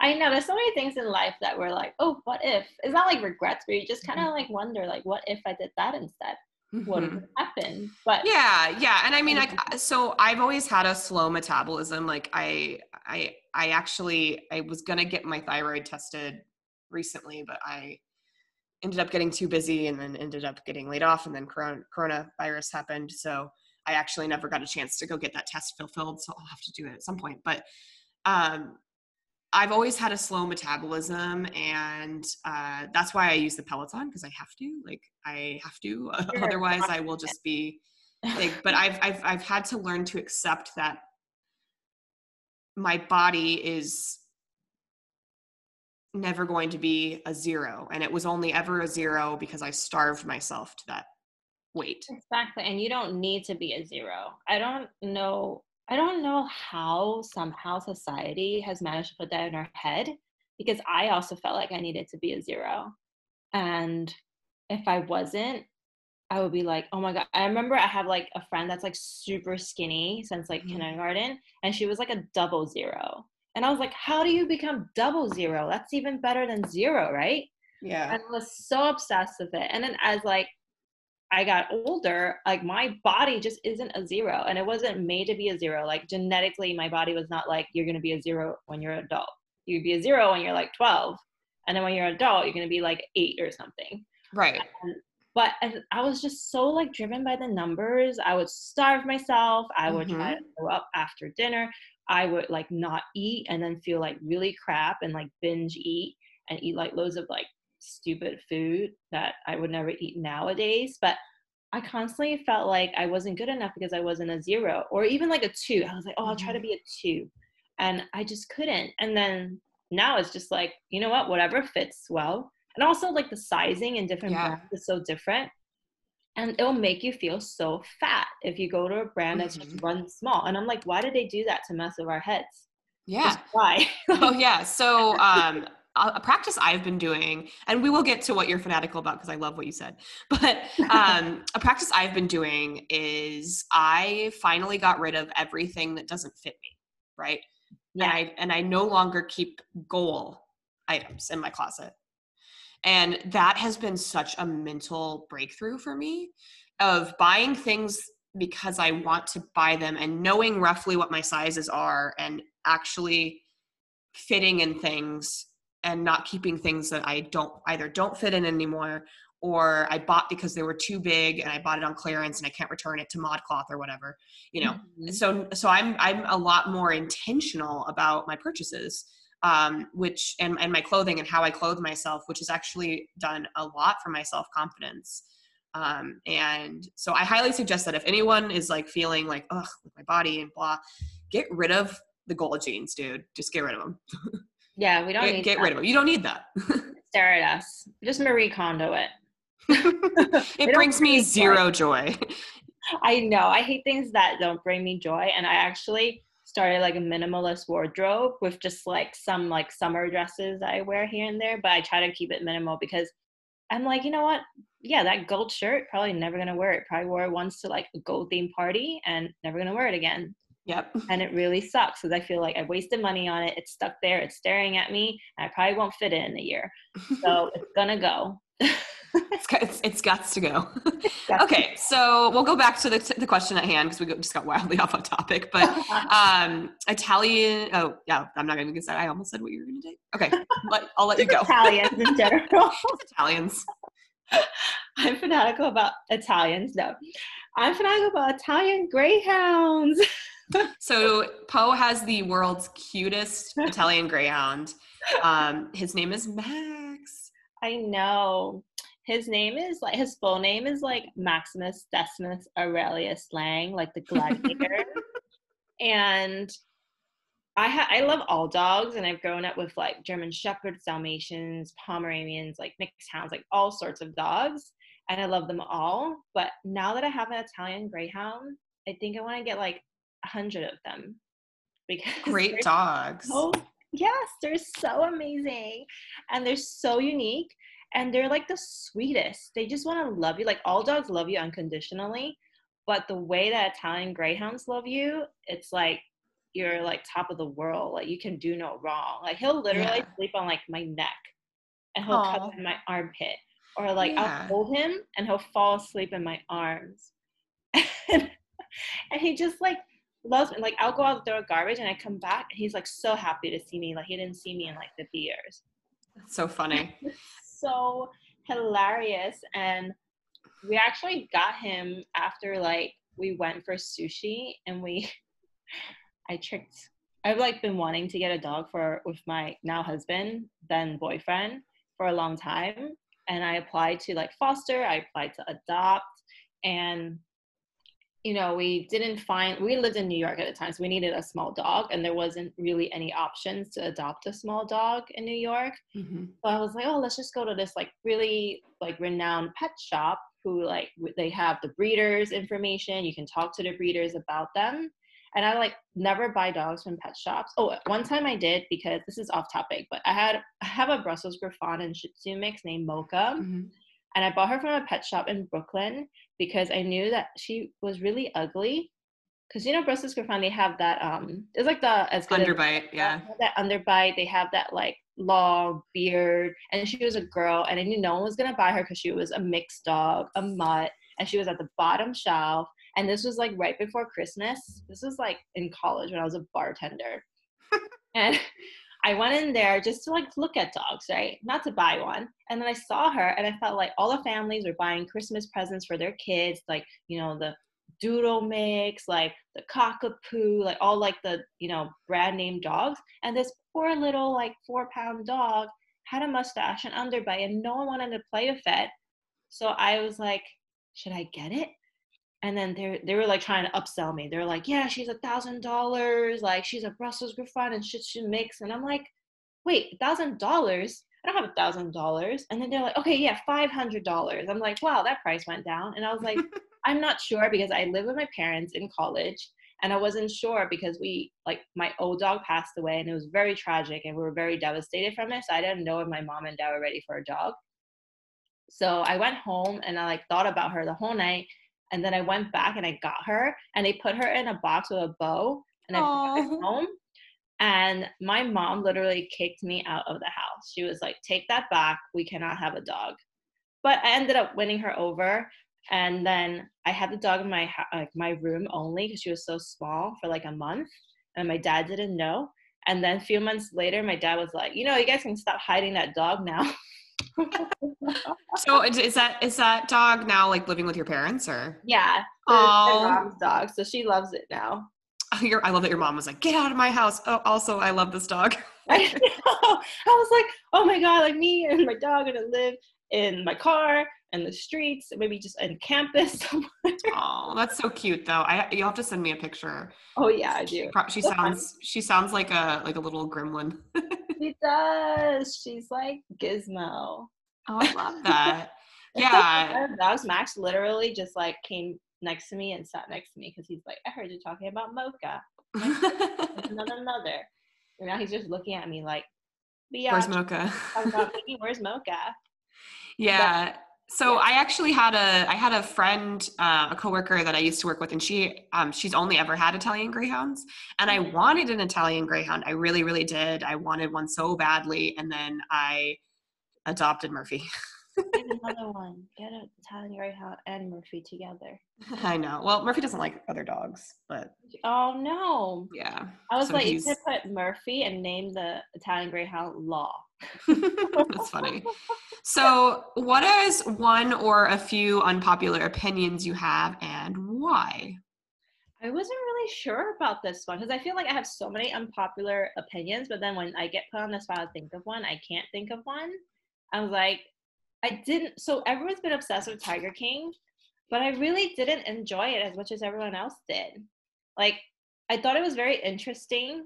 I know there's so many things in life that we're like, oh, what if? It's not like regrets, but you just kind of mm-hmm. like wonder, like, what if I did that instead? Mm-hmm. What would happen? But yeah, yeah, and I mean, like, so I've always had a slow metabolism. Like, I, I, I actually, I was gonna get my thyroid tested recently, but I ended up getting too busy and then ended up getting laid off, and then corona, coronavirus happened. So I actually never got a chance to go get that test fulfilled. So I'll have to do it at some point. But um, I've always had a slow metabolism, and uh, that's why I use the Peloton because I have to. Like I have to, otherwise I will just be like. But I've I've I've had to learn to accept that my body is never going to be a zero and it was only ever a zero because i starved myself to that weight exactly and you don't need to be a zero i don't know i don't know how somehow society has managed to put that in our head because i also felt like i needed to be a zero and if i wasn't i would be like oh my god i remember i have like a friend that's like super skinny since like mm-hmm. kindergarten and she was like a double zero and I was like, how do you become double zero? That's even better than zero, right? Yeah. And I was so obsessed with it. And then as like I got older, like my body just isn't a zero. And it wasn't made to be a zero. Like genetically, my body was not like you're gonna be a zero when you're an adult. You'd be a zero when you're like 12. And then when you're an adult, you're gonna be like eight or something. Right. And, but I was just so like driven by the numbers. I would starve myself. I would mm-hmm. try to go up after dinner. I would like not eat and then feel like really crap and like binge eat and eat like loads of like stupid food that I would never eat nowadays. But I constantly felt like I wasn't good enough because I wasn't a zero or even like a two. I was like, oh, I'll try to mm-hmm. be a two. And I just couldn't. And then now it's just like, you know what, whatever fits well. And also like the sizing in different yeah. brands is so different and it'll make you feel so fat if you go to a brand that's mm-hmm. just run small. And I'm like, why did they do that to mess with our heads? Yeah. Just why? oh yeah. So um a practice I've been doing, and we will get to what you're fanatical about because I love what you said. But um, a practice I've been doing is I finally got rid of everything that doesn't fit me, right? Yeah. And I and I no longer keep goal items in my closet. And that has been such a mental breakthrough for me of buying things because I want to buy them and knowing roughly what my sizes are and actually fitting in things and not keeping things that I don't either don't fit in anymore or I bought because they were too big and I bought it on clearance and I can't return it to ModCloth or whatever, you know. Mm-hmm. So so I'm I'm a lot more intentional about my purchases um, which and, and my clothing and how I clothe myself, which has actually done a lot for my self confidence. Um, and so I highly suggest that if anyone is like feeling like, ugh, with my body and blah, get rid of the gold jeans, dude. Just get rid of them. Yeah, we don't get, need get rid of it. You don't need that. Stare at us. Just Marie Kondo it. it brings me zero joy. I know. I hate things that don't bring me joy. And I actually started like a minimalist wardrobe with just like some like summer dresses I wear here and there, but I try to keep it minimal because I'm like, you know what? Yeah, that gold shirt, probably never gonna wear it. Probably wore it once to like a gold theme party and never gonna wear it again. Yep. And it really sucks because I feel like I wasted money on it. It's stuck there, it's staring at me, and I probably won't fit it in a year. So it's gonna go. it's, it's, it's got to go. okay, so we'll go back to the, the question at hand because we just got wildly off on topic. But um, Italian. Oh yeah, I'm not going to say. I almost said what you were going to do. Okay, let, I'll let you go. Italians in general. Italians. I'm fanatical about Italians. No, I'm fanatical about Italian greyhounds. So Poe has the world's cutest Italian greyhound. Um, his name is Max. I know his name is like his full name is like Maximus Decimus Aurelius Lang, like the gladiator. and I ha- I love all dogs, and I've grown up with like German Shepherds, Dalmatians, Pomeranians, like mixed hounds, like all sorts of dogs, and I love them all. But now that I have an Italian Greyhound, I think I want to get like a hundred of them because great dogs. So, yes, they're so amazing, and they're so unique and they're like the sweetest. They just want to love you. Like all dogs love you unconditionally, but the way that Italian greyhounds love you, it's like you're like top of the world. Like you can do no wrong. Like he'll literally yeah. sleep on like my neck and he'll Aww. cup in my armpit. Or like yeah. I'll hold him and he'll fall asleep in my arms. and, he just like loves me. Like I'll go out and throw garbage and I come back and he's like so happy to see me. Like he didn't see me in like 50 years. That's so funny. so hilarious. And we actually got him after like we went for sushi and we I tricked I've like been wanting to get a dog for with my now husband, then boyfriend for a long time. And I applied to like foster, I applied to adopt, and you know, we didn't find, we lived in New York at the time, so we needed a small dog, and there wasn't really any options to adopt a small dog in New York. Mm-hmm. So I was like, oh, let's just go to this like really like renowned pet shop who like they have the breeders information. You can talk to the breeders about them. And I like never buy dogs from pet shops. Oh, one time I did because this is off topic, but I had I have a Brussels Griffon and Shih Tzu mix named Mocha. Mm-hmm and I bought her from a pet shop in Brooklyn because I knew that she was really ugly. Because you know, Brussels Griffon, they have that um, it's like the as good underbite, as, yeah, that underbite. They have that like long beard, and she was a girl, and I knew no one was gonna buy her because she was a mixed dog, a mutt, and she was at the bottom shelf. And this was like right before Christmas. This was like in college when I was a bartender, and I went in there just to like look at dogs, right? Not to buy one. And then I saw her and I felt like all the families were buying Christmas presents for their kids, like, you know, the doodle mix, like the cockapoo, like all like the, you know, brand name dogs. And this poor little like four pound dog had a mustache and underbite and no one wanted to play with it. So I was like, should I get it? And then they they were like trying to upsell me. They're like, yeah, she's a thousand dollars, like she's a Brussels Griffon and Shih Tzu mix. And I'm like, wait, thousand dollars? I don't have a thousand dollars. And then they're like, okay, yeah, five hundred dollars. I'm like, wow, that price went down. And I was like, I'm not sure because I live with my parents in college. And I wasn't sure because we like my old dog passed away and it was very tragic and we were very devastated from it. So I didn't know if my mom and dad were ready for a dog. So I went home and I like thought about her the whole night and then I went back and I got her and they put her in a box with a bow and I brought it home. And my mom literally kicked me out of the house. She was like, take that back. We cannot have a dog. But I ended up winning her over. And then I had the dog in my like my room only because she was so small for like a month. And my dad didn't know. And then a few months later, my dad was like, you know, you guys can stop hiding that dog now. so is that is that dog now like living with your parents or? Yeah, mom's dog, so she loves it now. Oh, I love that your mom was like, "Get out of my house." Oh, also, I love this dog. I, know. I was like, "Oh my god!" Like me and my dog gonna live in my car and the streets, maybe just in campus somewhere. Oh, that's so cute, though. I you'll have to send me a picture. Oh yeah, I do. She, she sounds she sounds like a like a little gremlin. she does. She's like Gizmo. Oh, I love that. yeah. Dogs Max literally just like came next to me and sat next to me because he's like, I heard you talking about Mocha. another mother. And now he's just looking at me like, Where's Mocha? where's Mocha? Yeah. So I actually had a I had a friend, uh, a coworker that I used to work with, and she um, she's only ever had Italian greyhounds, and I Mm. wanted an Italian greyhound. I really, really did. I wanted one so badly, and then I adopted Murphy. Get another one. Get an Italian Greyhound and Murphy together. I know. Well, Murphy doesn't like other dogs, but Oh no! yeah. I was So like, you could put Murphy and name the Italian Greyhound Law. That's funny. So, what is one or a few unpopular opinions you have, and why? I wasn't really sure about this one because I feel like I have so many unpopular opinions, but then when I get put on the spot to think of one, I can't think of one. I was like, I didn't. So everyone's been obsessed with Tiger King, but I really didn't enjoy it as much as everyone else did. Like, I thought it was very interesting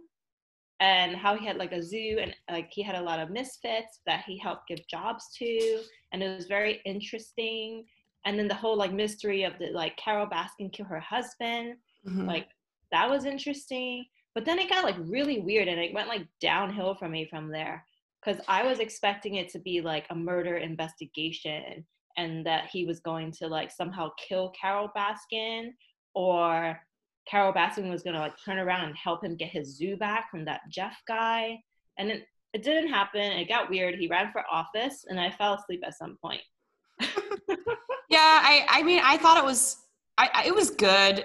and how he had like a zoo and like he had a lot of misfits that he helped give jobs to and it was very interesting and then the whole like mystery of the like carole baskin kill her husband Mhm. like that was interesting but then it got like really weird and it went like downhill for me from there because i was expecting it to be like a murder investigation and that he was going to like somehow kill carole baskin or carole baskin was to like turn around and help him get his zoo back from that jeff guy and it, it didn't happen it got weird he ran for office and i fell asleep at some point yeah, I I mean, I thought it was I, I it was good.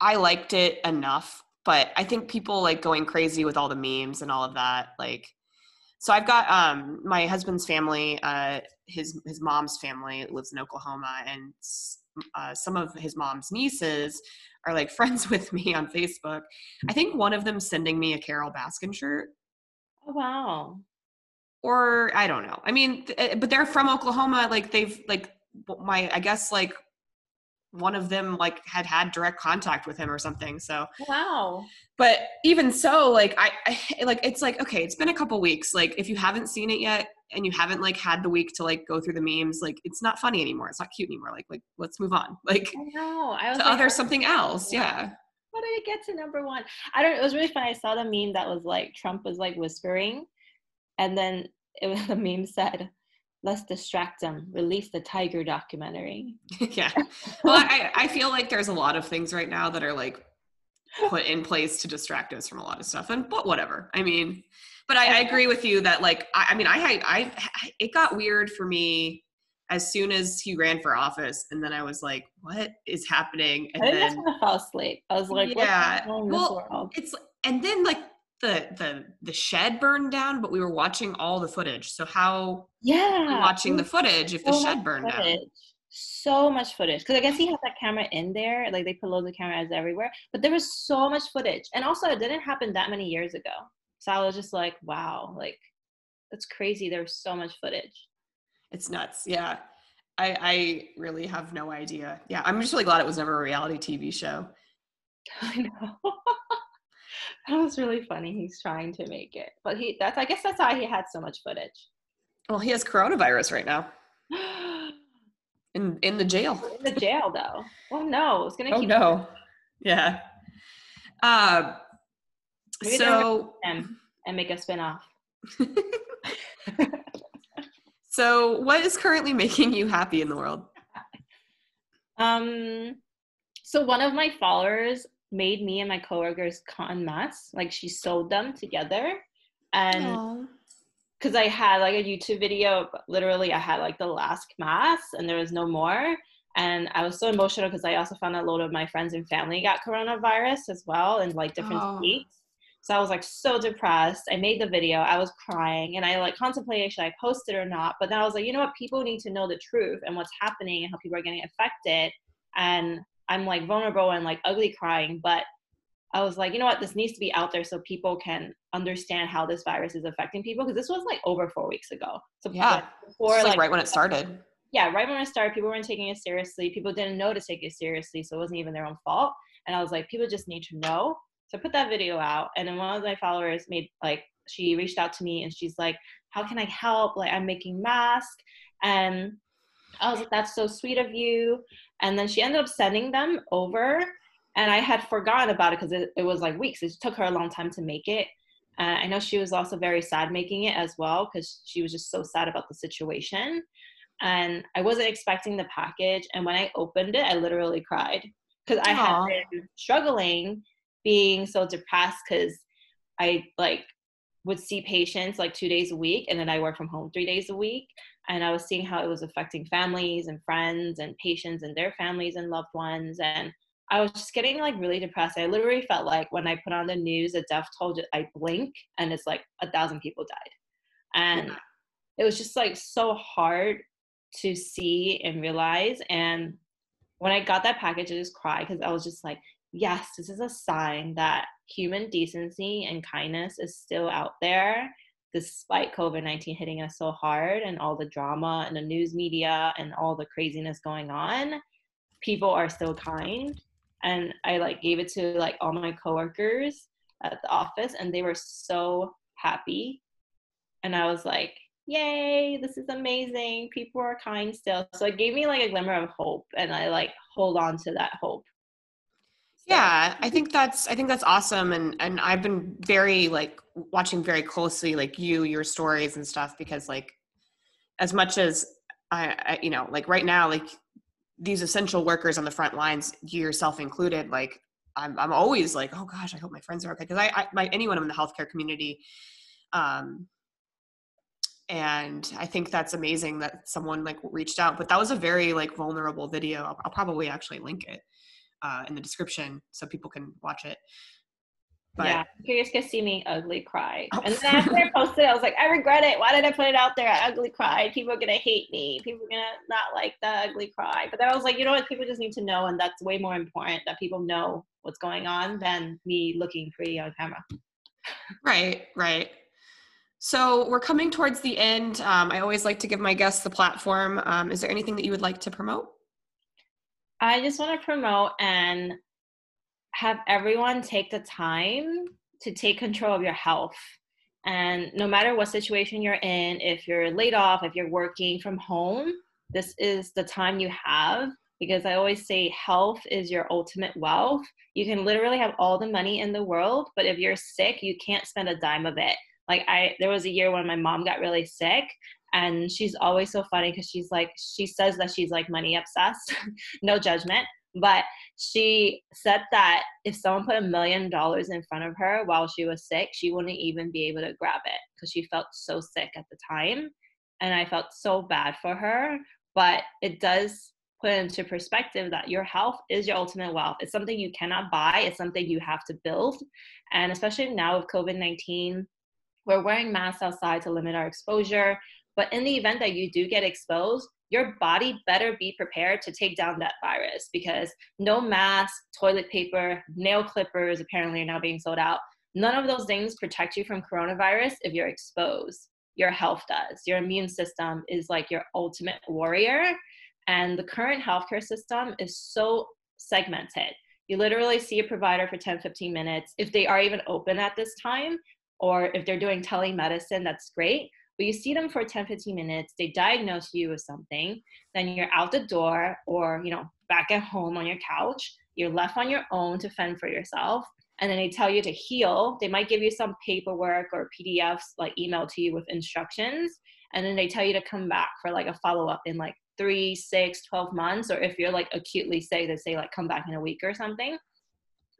I liked it enough, but I think people like going crazy with all the memes and all of that. Like, so I've got um my husband's family, uh, his his mom's family lives in Oklahoma, and uh, some of his mom's nieces are like friends with me on Facebook. I think one of them sending me a Carole Baskin shirt. oh wow or I don't know. I mean, th- eh, but they're from Oklahoma. Like they've like my I guess like one of them like had had direct contact with him or something. So, wow but even so, like I, I like it's like okay, it's been a couple weeks. Like if you haven't seen it yet and you haven't like had the week to like go through the memes, like it's not funny anymore. It's not cute anymore. Like like let's move on. Like I know. I was to like, other oh, something else. Yeah. How did it get to number one? I don't. It was really fun. I saw the meme that was like Trump was like whispering, and then it was the meme said, "Let's distract them. Release the Tiger documentary." yeah. Well, I, I feel like there's a lot of things right now that are like put in place to distract us from a lot of stuff, and but whatever. I mean, but I, I agree with you that like I, I mean I, I I it got weird for me as soon as he ran for office, and then I was like, what is happening? And I then I fell asleep. I was like, Yeah. "What's going on in this Well, world?" it's and then like the the the shed burned down, but we were watching all the footage. So how Yeah, watching the footage if the shed burned down? So much footage because I guess he had that camera in there. Like they put loads of cameras everywhere, but there was so much footage, and also it didn't happen that many years ago. So I was just like, wow, like that's crazy. There's so much footage. It's nuts. Yeah. I, I really have no idea. Yeah. I'm just really glad it was never a reality TV show. I know. that was really funny. He's trying to make it, but he that's I guess that's why he had so much footage. Well, he has coronavirus right now in, in the jail. in the jail though. Oh no, it's gonna Oh keep no. Yeah. Uh, Maybe so, and make a spin-off. so what is currently making you happy in the world? Um, so one of my followers made me and my coworkers cotton masks. Like she sewed them together, and because I had like a YouTube video, but literally I had like the last mask and there was no more. And I was so emotional because I also found out a lot of my friends and family got coronavirus as well in like different Oh. states. So I was like so depressed. I made the video, I was crying, and I like contemplated should I post it or not. But then I was like, you know what? People need to know the truth and what's happening and how people are getting affected. And I'm like vulnerable and like ugly crying, but I was like, you know what, this needs to be out there so people can understand how this virus is affecting people because this was like over four weeks ago. So Yeah. before like, like right when it started. yeah, right when it started, people weren't taking it seriously. People didn't know to take it seriously, so it wasn't even their own fault. And I was like, people just need to know. So I put that video out, and then one of my followers made like she reached out to me and she's like, "How can I help? Like I'm making masks." And I was like, "That's so sweet of you." And then she ended up sending them over, and I had forgotten about it because it, it was like weeks. It took her a long time to make it. Uh, I know she was also very sad making it as well because she was just so sad about the situation. and I wasn't expecting the package. And when I opened it, I literally cried because I had been struggling being so depressed because I like would see patients like two days a week and then I work from home three days a week. And I was seeing how it was affecting families and friends and patients and their families and loved ones. And I was just getting like really depressed. I literally felt like when I put on the news, a death toll, I blink and it's like a thousand people died. And yeah. it was just like so hard to see and realize. And when I got that package, I just cried because I was just like, yes, this is a sign that human decency and kindness is still out there despite COVID 19 hitting us so hard and all the drama and the news media and all the craziness going on. People are still kind. And I like gave it to like all my coworkers at the office and they were so happy. And I was like, yay, this is amazing. People are kind still. So it gave me like a glimmer of hope and I like hold on to that hope. Yeah, I think that's I think that's awesome and and I've been very like watching very closely like you your stories and stuff because like as much as I, I you know like right now like these essential workers on the front lines you yourself included like I'm I'm always like oh gosh I hope my friends are okay because I, I my anyone in the healthcare community um and i think that's amazing that someone like reached out but that was a very like vulnerable video. I'll, I'll probably actually link it uh, in the description so people can watch it but, yeah, I'm curious to see me ugly cry. Oh. And then after I posted, it, I was like, I regret it. Why did I put it out there? I ugly cried. People are gonna hate me. People are gonna not like the ugly cry. But then I was like, you know what? People just need to know, and that's way more important that people know what's going on than me looking pretty on camera. Right, right. So we're coming towards the end. Um, I always like to give my guests the platform. Um, is there anything that you would like to promote? I just want to promote and have everyone take the time to take control of your health. And no matter what situation you're in, if you're laid off, if you're working from home, this is the time you have because I always say health is your ultimate wealth. You can literally have all the money in the world, but if you're sick, you can't spend a dime of it like i there was a year when my mom got really sick and she's always so funny because she's like she says that she's like money obsessed no judgment but she said that if someone put a million dollars in front of her while she was sick she wouldn't even be able to grab it because she felt so sick at the time. And i felt so bad for her but it does put into perspective that your health is your ultimate wealth. It's something you cannot buy. It's something you have to build. And especially now with covid-19 we're wearing masks outside to limit our exposure. But in the event that you do get exposed, your body better be prepared to take down that virus because no mask, toilet paper, nail clippers apparently are now being sold out. None of those things protect you from coronavirus if you're exposed. Your health does. Your immune system is like your ultimate warrior. And the current healthcare system is so segmented. You literally see a provider for 10, 15 minutes. If they are even open at this time, or if they're doing telemedicine, that's great. But you see them for 10, 15 minutes, they diagnose you with something, then you're out the door or, you know, back at home on your couch. You're left on your own to fend for yourself. And then they tell you to heal. They might give you some paperwork or PDFs like email to you with instructions. And then they tell you to come back for like a follow up in like three, six, 12 months. Or if you're like acutely sick, they say like come back in a week or something.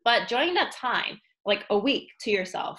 But during that time, like a week to yourself,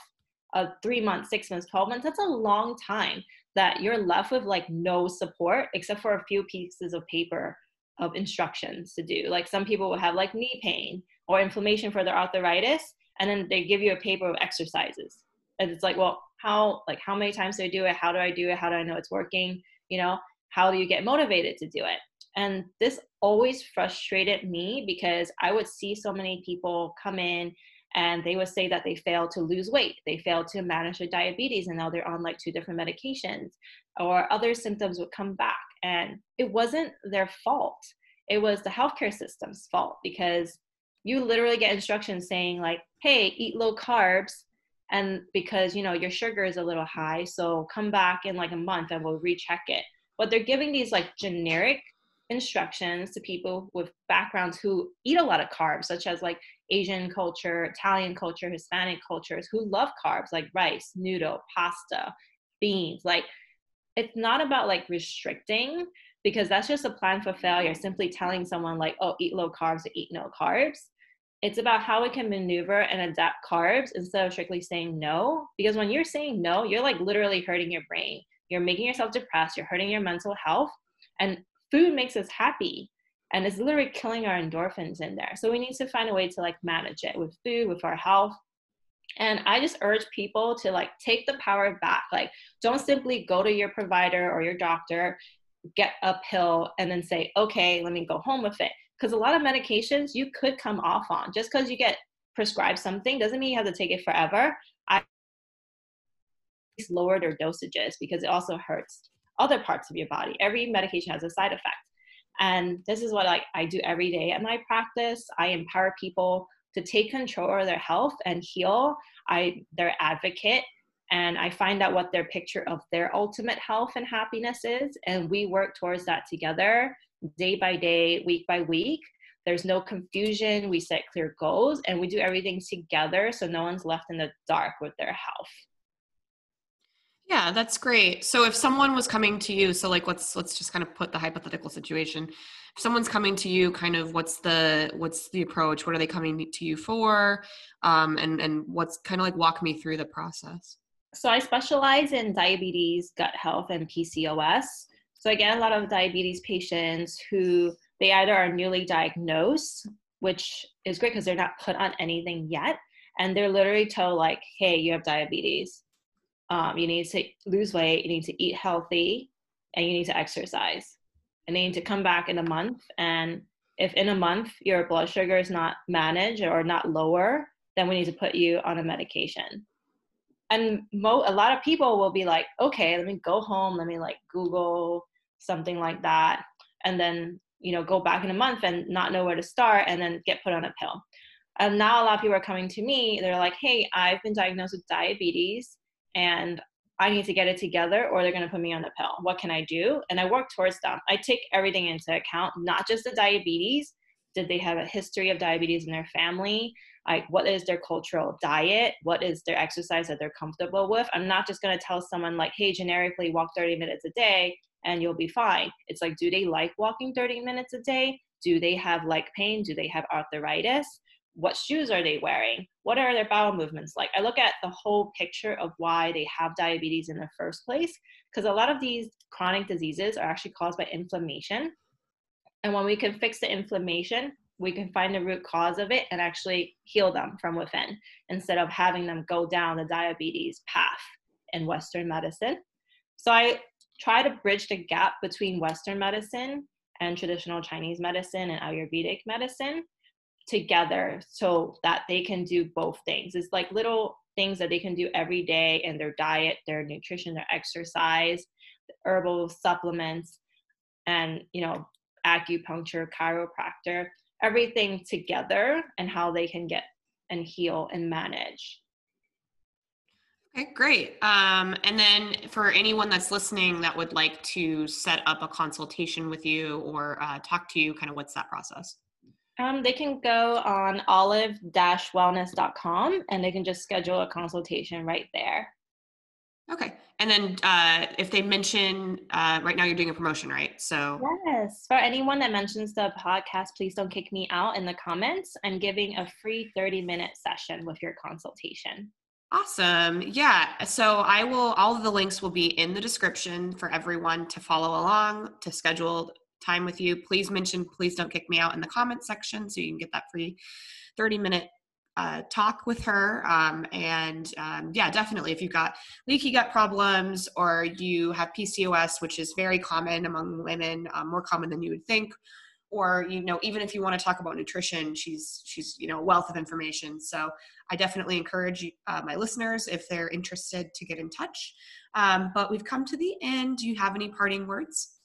uh, three months, six months, 12 months, that's a long time that you're left with like no support except for a few pieces of paper of instructions to do. Like some people will have like knee pain or inflammation for their arthritis, and then they give you a paper of exercises. And it's like, well, how like how many times do I do it? How do I do it? How do I know it's working? You know, how do you get motivated to do it? And this always frustrated me because I would see so many people come in and they would say that they failed to lose weight they failed to manage their diabetes and now they're on like two different medications or other symptoms would come back. And it wasn't their fault it was the healthcare system's fault because you literally get instructions saying like hey eat low carbs and because you know your sugar is a little high so come back in like a month and we'll recheck it. But they're giving these like generic instructions to people with backgrounds who eat a lot of carbs, such as like Asian culture, Italian culture, Hispanic cultures, who love carbs like rice, noodle, pasta, beans. Like it's not about like restricting because that's just a plan for failure simply telling someone like oh eat low carbs or eat no carbs it's about how we can maneuver and adapt carbs instead of strictly saying no because when you're saying no you're like literally hurting your brain you're making yourself depressed you're hurting your mental health and food makes us happy and it's literally killing our endorphins in there. So we need to find a way to like manage it with food with our health. And i just urge people to like take the power back. Like don't simply go to your provider or your doctor get a pill and then say okay let me go home with it. Because a lot of medications you could come off on. Just because you get prescribed something doesn't mean you have to take it forever. I lower their dosages because it also hurts other parts of your body. Every medication has a side effect and this is what like i do every day at my practice i empower people to take control of their health and heal. I their advocate and I find out what their picture of their ultimate health and happiness is and we work towards that together day by day, week by week. There's no confusion, we set clear goals and we do everything together so no one's left in the dark with their health. Yeah, that's great. So if someone was coming to you, so like let's let's just kind of put the hypothetical situation. If someone's coming to you, kind of what's the what's the approach? What are they coming to you for? Um, and and what's kind of like walk me through the process. So I specialize in diabetes, gut health, and PCOS. So I get a lot of diabetes patients who they either are newly diagnosed, which is great because they're not put on anything yet, and they're literally told like, "Hey, you have diabetes." Um, you need to lose weight, you need to eat healthy, and you need to exercise. And they need to come back in a month. And if in a month your blood sugar is not managed or not lower, then we need to put you on a medication. And mo- a lot of people will be like, okay, let me go home, let me like Google something like that, and then you know go back in a month and not know where to start, and then get put on a pill. And now a lot of people are coming to me. They're like, hey, I've been diagnosed with diabetes and I need to get it together or they're going to put me on the pill. What can I do? And I work towards them. I take everything into account, not just the diabetes. Did they have a history of diabetes in their family? Like, what is their cultural diet? What is their exercise that they're comfortable with? I'm not just going to tell someone, like, hey, generically walk 30 minutes a day and you'll be fine. It's like, do they like walking 30 minutes a day? Do they have like pain? Do they have arthritis? What shoes are they wearing? What are their bowel movements like? I look at the whole picture of why they have diabetes in the first place because a lot of these chronic diseases are actually caused by inflammation. And when we can fix the inflammation we can find the root cause of it and actually heal them from within instead of having them go down the diabetes path in western medicine. So i try to bridge the gap between western medicine and traditional chinese medicine and ayurvedic medicine together so that they can do both things. It's like little things that they can do every day in their diet, their nutrition, their exercise, herbal supplements, and you know, acupuncture, chiropractor, everything together and how they can get and heal and manage. Okay, great. Um, and then for anyone that's listening that would like to set up a consultation with you or uh, talk to you, kind of what's that process? Um, they can go on olive-wellness.com and they can just schedule a consultation right there. Okay. And then uh, if they mention, uh, right now you're doing a promotion, right? So, yes, for anyone that mentions the podcast, please don't kick me out in the comments. I'm giving a free 30 minute session with your consultation. Awesome. Yeah. So I will, all of the links will be in the description for everyone to follow along to schedule time with you, please mention Please Don't Kick Me Out in the comments section so you can get that free 30 minute uh, talk with her. Um, and um, yeah, definitely, if you've got leaky gut problems or you have PCOS, which is very common among women, um, more common than you would think, or you know, even if you want to talk about nutrition, she's she's you know a wealth of information. So I definitely encourage uh, my listeners if they're interested to get in touch. Um, but we've come to the end. Do you have any parting words?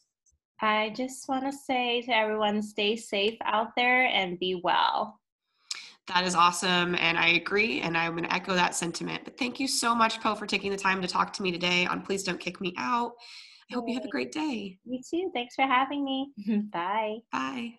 I just want to say to everyone stay safe out there and be well. That is awesome. And I agree. And I'm going to echo that sentiment. But thank you so much, Po, for taking the time to talk to me today on Please Don't Kick Me Out. I hope you have a great day. You too. Thanks for having me. Mm-hmm. Bye. Bye.